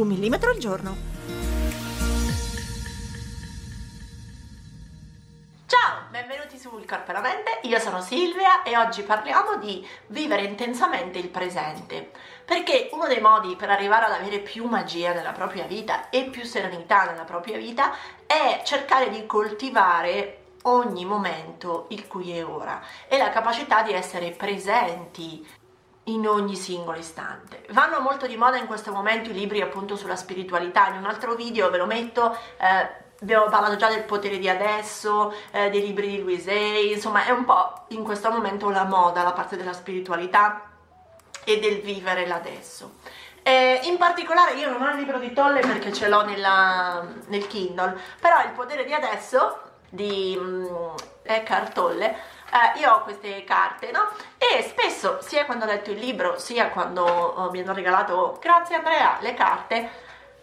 Un millimetro al giorno. Ciao, benvenuti su Corpo e la Mente, io sono Silvia e oggi parliamo di vivere intensamente il presente, perché uno dei modi per arrivare ad avere più magia nella propria vita e più serenità nella propria vita è cercare di coltivare ogni momento il cui è ora e la capacità di essere presenti in ogni singolo istante. Vanno molto di moda in questo momento i libri appunto sulla spiritualità, in un altro video ve lo metto, eh, abbiamo parlato già del potere di adesso, eh, dei libri di Louise insomma è un po' in questo momento la moda, la parte della spiritualità e del vivere l'adesso. Eh, in particolare io non ho il libro di Tolle perché ce l'ho nella, nel Kindle, però il potere di adesso di um, Eckhart Tolle eh, io ho queste carte, no? E spesso, sia quando ho letto il libro, sia quando oh, mi hanno regalato, grazie Andrea, le carte,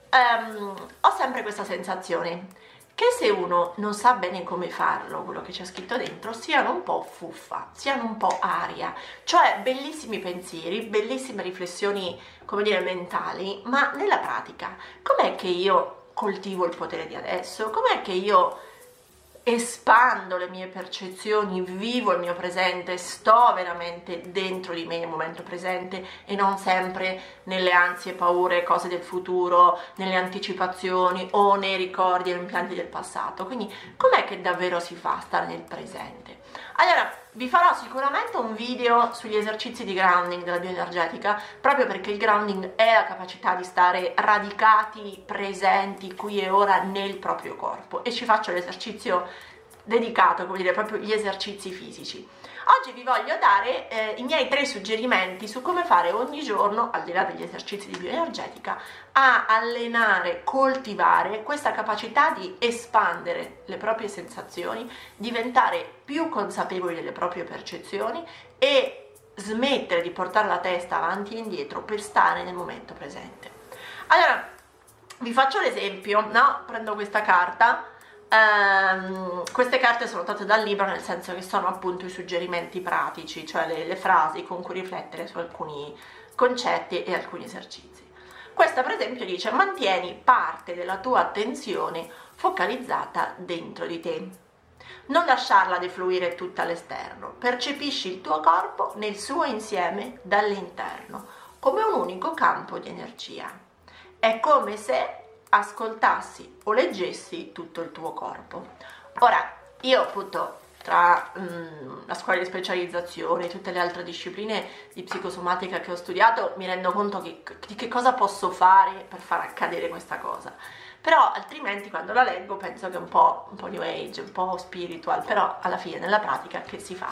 ehm, ho sempre questa sensazione che se uno non sa bene come farlo, quello che c'è scritto dentro, siano un po' fuffa, siano un po' aria, cioè bellissimi pensieri, bellissime riflessioni, come dire, mentali, ma nella pratica, com'è che io coltivo il potere di adesso? Com'è che io espando le mie percezioni, vivo il mio presente, sto veramente dentro di me nel momento presente e non sempre nelle ansie, paure, cose del futuro, nelle anticipazioni o nei ricordi e rimpianti del passato. Quindi com'è che davvero si fa a stare nel presente? Allora, vi farò sicuramente un video sugli esercizi di grounding della bioenergetica, proprio perché il grounding è la capacità di stare radicati, presenti qui e ora nel proprio corpo e ci faccio l'esercizio dedicato, come dire, proprio gli esercizi fisici. Oggi vi voglio dare eh, i miei tre suggerimenti su come fare ogni giorno, al di là degli esercizi di bioenergetica, a allenare, coltivare questa capacità di espandere le proprie sensazioni, diventare più consapevoli delle proprie percezioni e smettere di portare la testa avanti e indietro per stare nel momento presente. Allora, vi faccio l'esempio, no? Prendo questa carta Um, queste carte sono tratte dal libro nel senso che sono appunto i suggerimenti pratici, cioè le, le frasi con cui riflettere su alcuni concetti e alcuni esercizi. Questa per esempio dice mantieni parte della tua attenzione focalizzata dentro di te. Non lasciarla defluire tutta all'esterno, percepisci il tuo corpo nel suo insieme dall'interno, come un unico campo di energia. È come se ascoltassi o leggessi tutto il tuo corpo. Ora, io appunto tra um, la scuola di specializzazione e tutte le altre discipline di psicosomatica che ho studiato, mi rendo conto che, di che cosa posso fare per far accadere questa cosa però altrimenti quando la leggo penso che è un po', un po' new age, un po' spiritual, però alla fine nella pratica che si fa?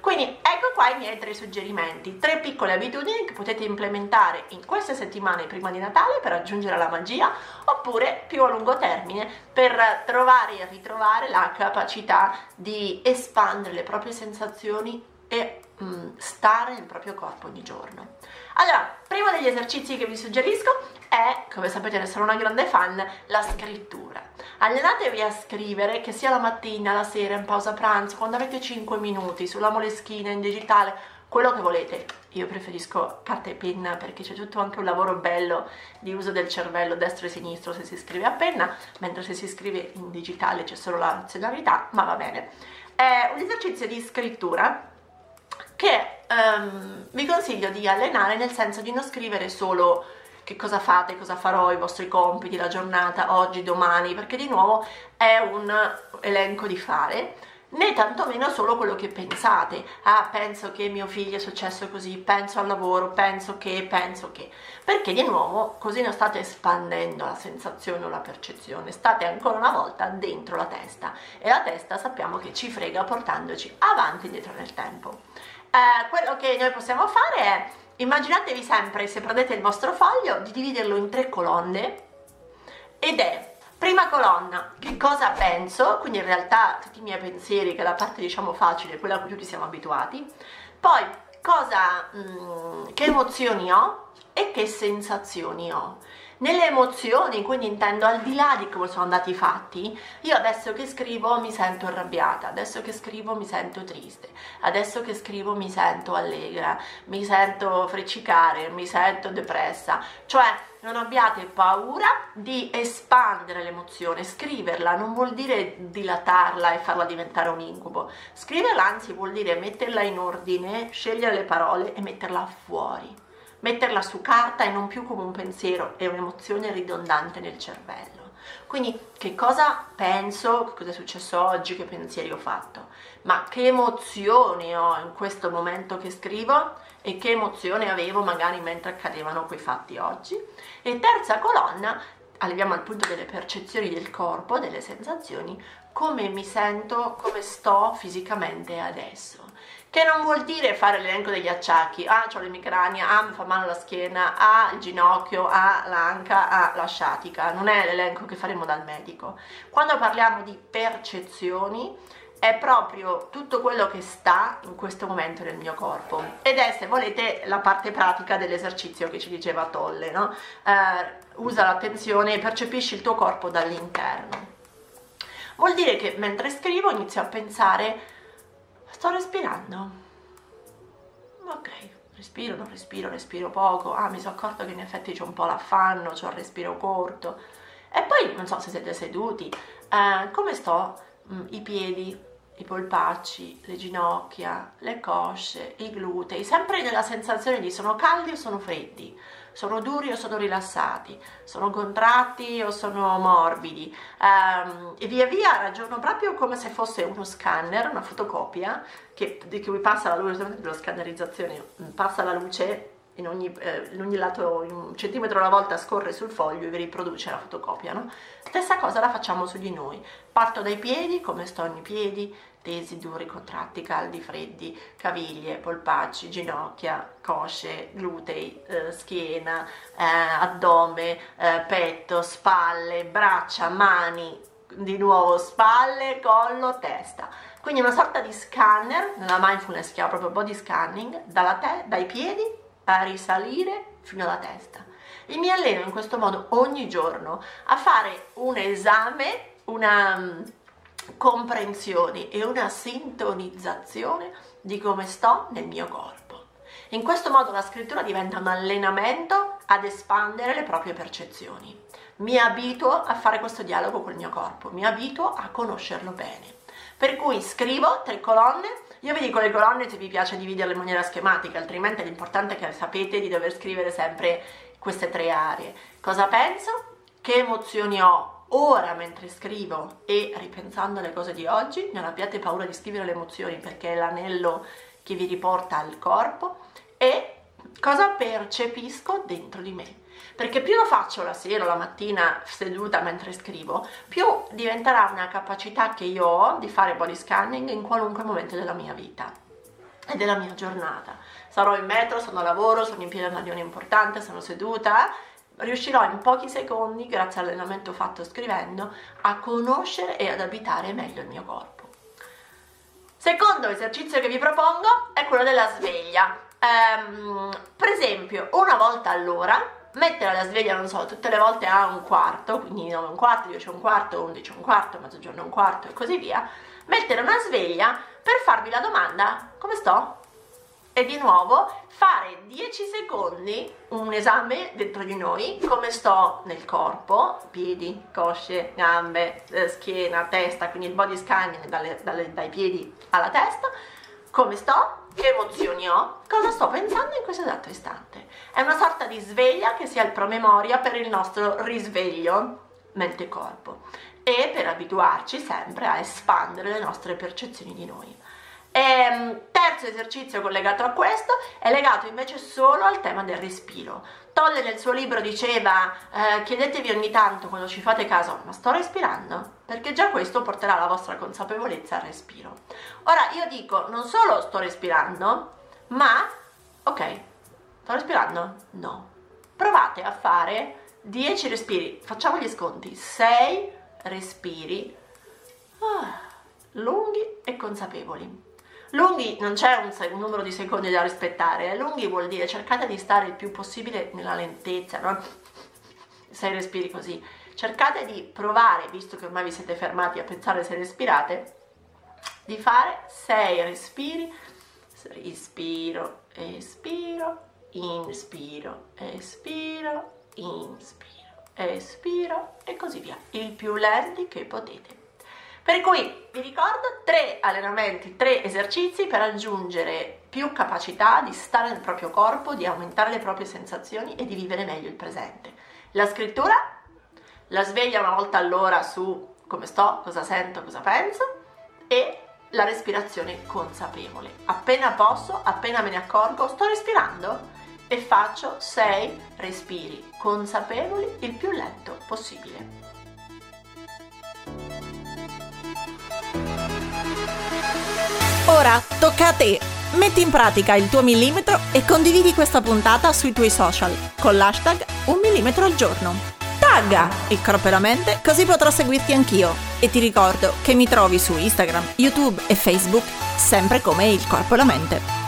Quindi ecco qua i miei tre suggerimenti, tre piccole abitudini che potete implementare in queste settimane prima di Natale per aggiungere la magia oppure più a lungo termine per trovare e ritrovare la capacità di espandere le proprie sensazioni e mm, stare nel proprio corpo ogni giorno. Allora, primo degli esercizi che vi suggerisco è, come sapete ne sono una grande fan, la scrittura. Allenatevi a scrivere, che sia la mattina, la sera, in pausa pranzo, quando avete 5 minuti, sulla moleschina, in digitale, quello che volete. Io preferisco carta e penna perché c'è tutto anche un lavoro bello di uso del cervello destro e sinistro se si scrive a penna, mentre se si scrive in digitale c'è solo la razionalità, ma va bene. È un esercizio di scrittura che um, vi consiglio di allenare nel senso di non scrivere solo che cosa fate, cosa farò, i vostri compiti, la giornata, oggi, domani, perché di nuovo è un elenco di fare, né tantomeno solo quello che pensate. Ah, penso che mio figlio è successo così, penso al lavoro, penso che, penso che. Perché di nuovo così non state espandendo la sensazione o la percezione, state ancora una volta dentro la testa e la testa sappiamo che ci frega portandoci avanti e indietro nel tempo eh, quello che noi possiamo fare è immaginatevi sempre se prendete il vostro foglio di dividerlo in tre colonne. Ed è prima colonna che cosa penso, quindi in realtà tutti i miei pensieri, che è la parte diciamo facile, quella a cui tutti siamo abituati, poi cosa, mh, mm, che emozioni ho e che sensazioni ho. Nelle emozioni, quindi intendo al di là di come sono andati i fatti, io adesso che scrivo mi sento arrabbiata, adesso che scrivo mi sento triste, adesso che scrivo mi sento allegra, mi sento freccicare, mi sento depressa, cioè non abbiate paura di espandere l'emozione, scriverla non vuol dire dilatarla e farla diventare un incubo, scriverla anzi vuol dire metterla in ordine, scegliere le parole e metterla fuori metterla su carta e non più come un pensiero e un'emozione ridondante nel cervello. Quindi che cosa penso, cosa è successo oggi, che pensieri ho fatto, ma che emozioni ho in questo momento che scrivo? E che emozione avevo magari mentre accadevano quei fatti oggi. E terza colonna, arriviamo al punto delle percezioni del corpo, delle sensazioni, come mi sento, come sto fisicamente adesso che non vuol dire fare l'elenco degli acciacchi, ah ho l'emicrania, ah mi fa male la schiena, ah il ginocchio, ah l'anca, ah la sciatica, non è l'elenco che faremo dal medico. Quando parliamo di percezioni è proprio tutto quello che sta in questo momento nel mio corpo ed è se volete la parte pratica dell'esercizio che ci diceva Tolle, no? eh, usa l'attenzione e percepisci il tuo corpo dall'interno. Vuol dire che mentre scrivo inizio a pensare Sto respirando. Ok, respiro, non respiro, respiro poco. Ah, mi sono accorto che in effetti c'è un po' l'affanno, c'ho il respiro corto. E poi, non so se siete seduti, eh, come sto? Mm, I piedi, i polpacci, le ginocchia, le cosce, i glutei, sempre nella sensazione di sono caldi o sono freddi sono duri o sono rilassati, sono contratti o sono morbidi. Um, e via via ragiono proprio come se fosse uno scanner, una fotocopia che, di cui passa la luce, della scannerizzazione, passa la luce in ogni, eh, in ogni, lato, un centimetro alla volta scorre sul foglio e vi riproduce la fotocopia, no? Stessa cosa la facciamo su di noi. Parto dai piedi, come sto i piedi, tesi, duri, contratti, caldi, freddi, caviglie, polpacci, ginocchia, cosce, glutei, eh, schiena, eh, addome, eh, petto, spalle, braccia, mani, di nuovo spalle, collo, testa. Quindi una sorta di scanner, nella mindfulness si chiama proprio body scanning, te- dai piedi a risalire fino alla testa. E mi alleno in questo modo ogni giorno a fare un esame, una comprensione e una sintonizzazione di come sto nel mio corpo. In questo modo la scrittura diventa un allenamento ad espandere le proprie percezioni. Mi abituo a fare questo dialogo col mio corpo, mi abituo a conoscerlo bene. Per cui scrivo tre colonne, io vi dico le colonne se vi piace dividerle in maniera schematica, altrimenti l'importante è che sapete di dover scrivere sempre queste tre aree. Cosa penso? Che emozioni ho ora mentre scrivo e ripensando alle cose di oggi, non abbiate paura di scrivere le emozioni perché è l'anello che vi riporta al corpo e cosa percepisco dentro di me. Perché più lo faccio la sera o la mattina seduta mentre scrivo, più diventerà una capacità che io ho di fare body scanning in qualunque momento della mia vita e della mia giornata. Sarò in metro, sono a lavoro, sono in piedi a una riunione importante, sono seduta riuscirò in pochi secondi, grazie all'allenamento fatto scrivendo, a conoscere e ad abitare meglio il mio corpo. Secondo esercizio che vi propongo è quello della sveglia. Um, per esempio, una volta all'ora mettere la sveglia, non so, tutte le volte a un quarto, quindi 9 un quarto, 10 un quarto, 11 un quarto, mezzogiorno un quarto e così via, mettere una sveglia per farvi la domanda come sto? e di nuovo fare 10 secondi un esame dentro di noi, come sto nel corpo, piedi, cosce, gambe, eh, schiena, testa, quindi il body scanning dalle, dalle, dai piedi alla testa, come sto, che emozioni ho, cosa sto pensando in questo esatto istante. È una sorta di sveglia che sia il promemoria per il nostro risveglio mente-corpo e per abituarci sempre a espandere le nostre percezioni di noi. E, ehm, terzo esercizio collegato a questo è legato invece solo al tema del respiro. Tolle nel suo libro diceva eh, chiedetevi ogni tanto quando ci fate caso ma sto respirando? Perché già questo porterà la vostra consapevolezza al respiro. Ora io dico non solo sto respirando ma ok sto respirando? No. Provate a fare 10 respiri, facciamo gli sconti, 6 respiri ah, lunghi e consapevoli. Lunghi non c'è un, un, numero di secondi da rispettare, lunghi vuol dire cercate di stare il più possibile nella lentezza, no? 6 respiri così. Cercate di provare, visto che ormai vi siete fermati a pensare se respirate, di fare 6 respiri, ispiro, espiro, inspiro, espiro, inspiro, espiro e così via, il più lenti che potete. Per cui vi ricordo tre allenamenti, tre esercizi per aggiungere più capacità di stare nel proprio corpo, di aumentare le proprie sensazioni e di vivere meglio il presente. La scrittura, la sveglia una volta all'ora su come sto, cosa sento, cosa penso e la respirazione consapevole. Appena posso, appena me ne accorgo, sto respirando e faccio 6 respiri consapevoli il più lento possibile. Ora tocca a te! Metti in pratica il tuo millimetro e condividi questa puntata sui tuoi social con l'hashtag un millimetro al giorno. Tagga il corpo e la mente così potrò seguirti anch'io. E ti ricordo che mi trovi su Instagram, YouTube e Facebook sempre come il corpo e la mente.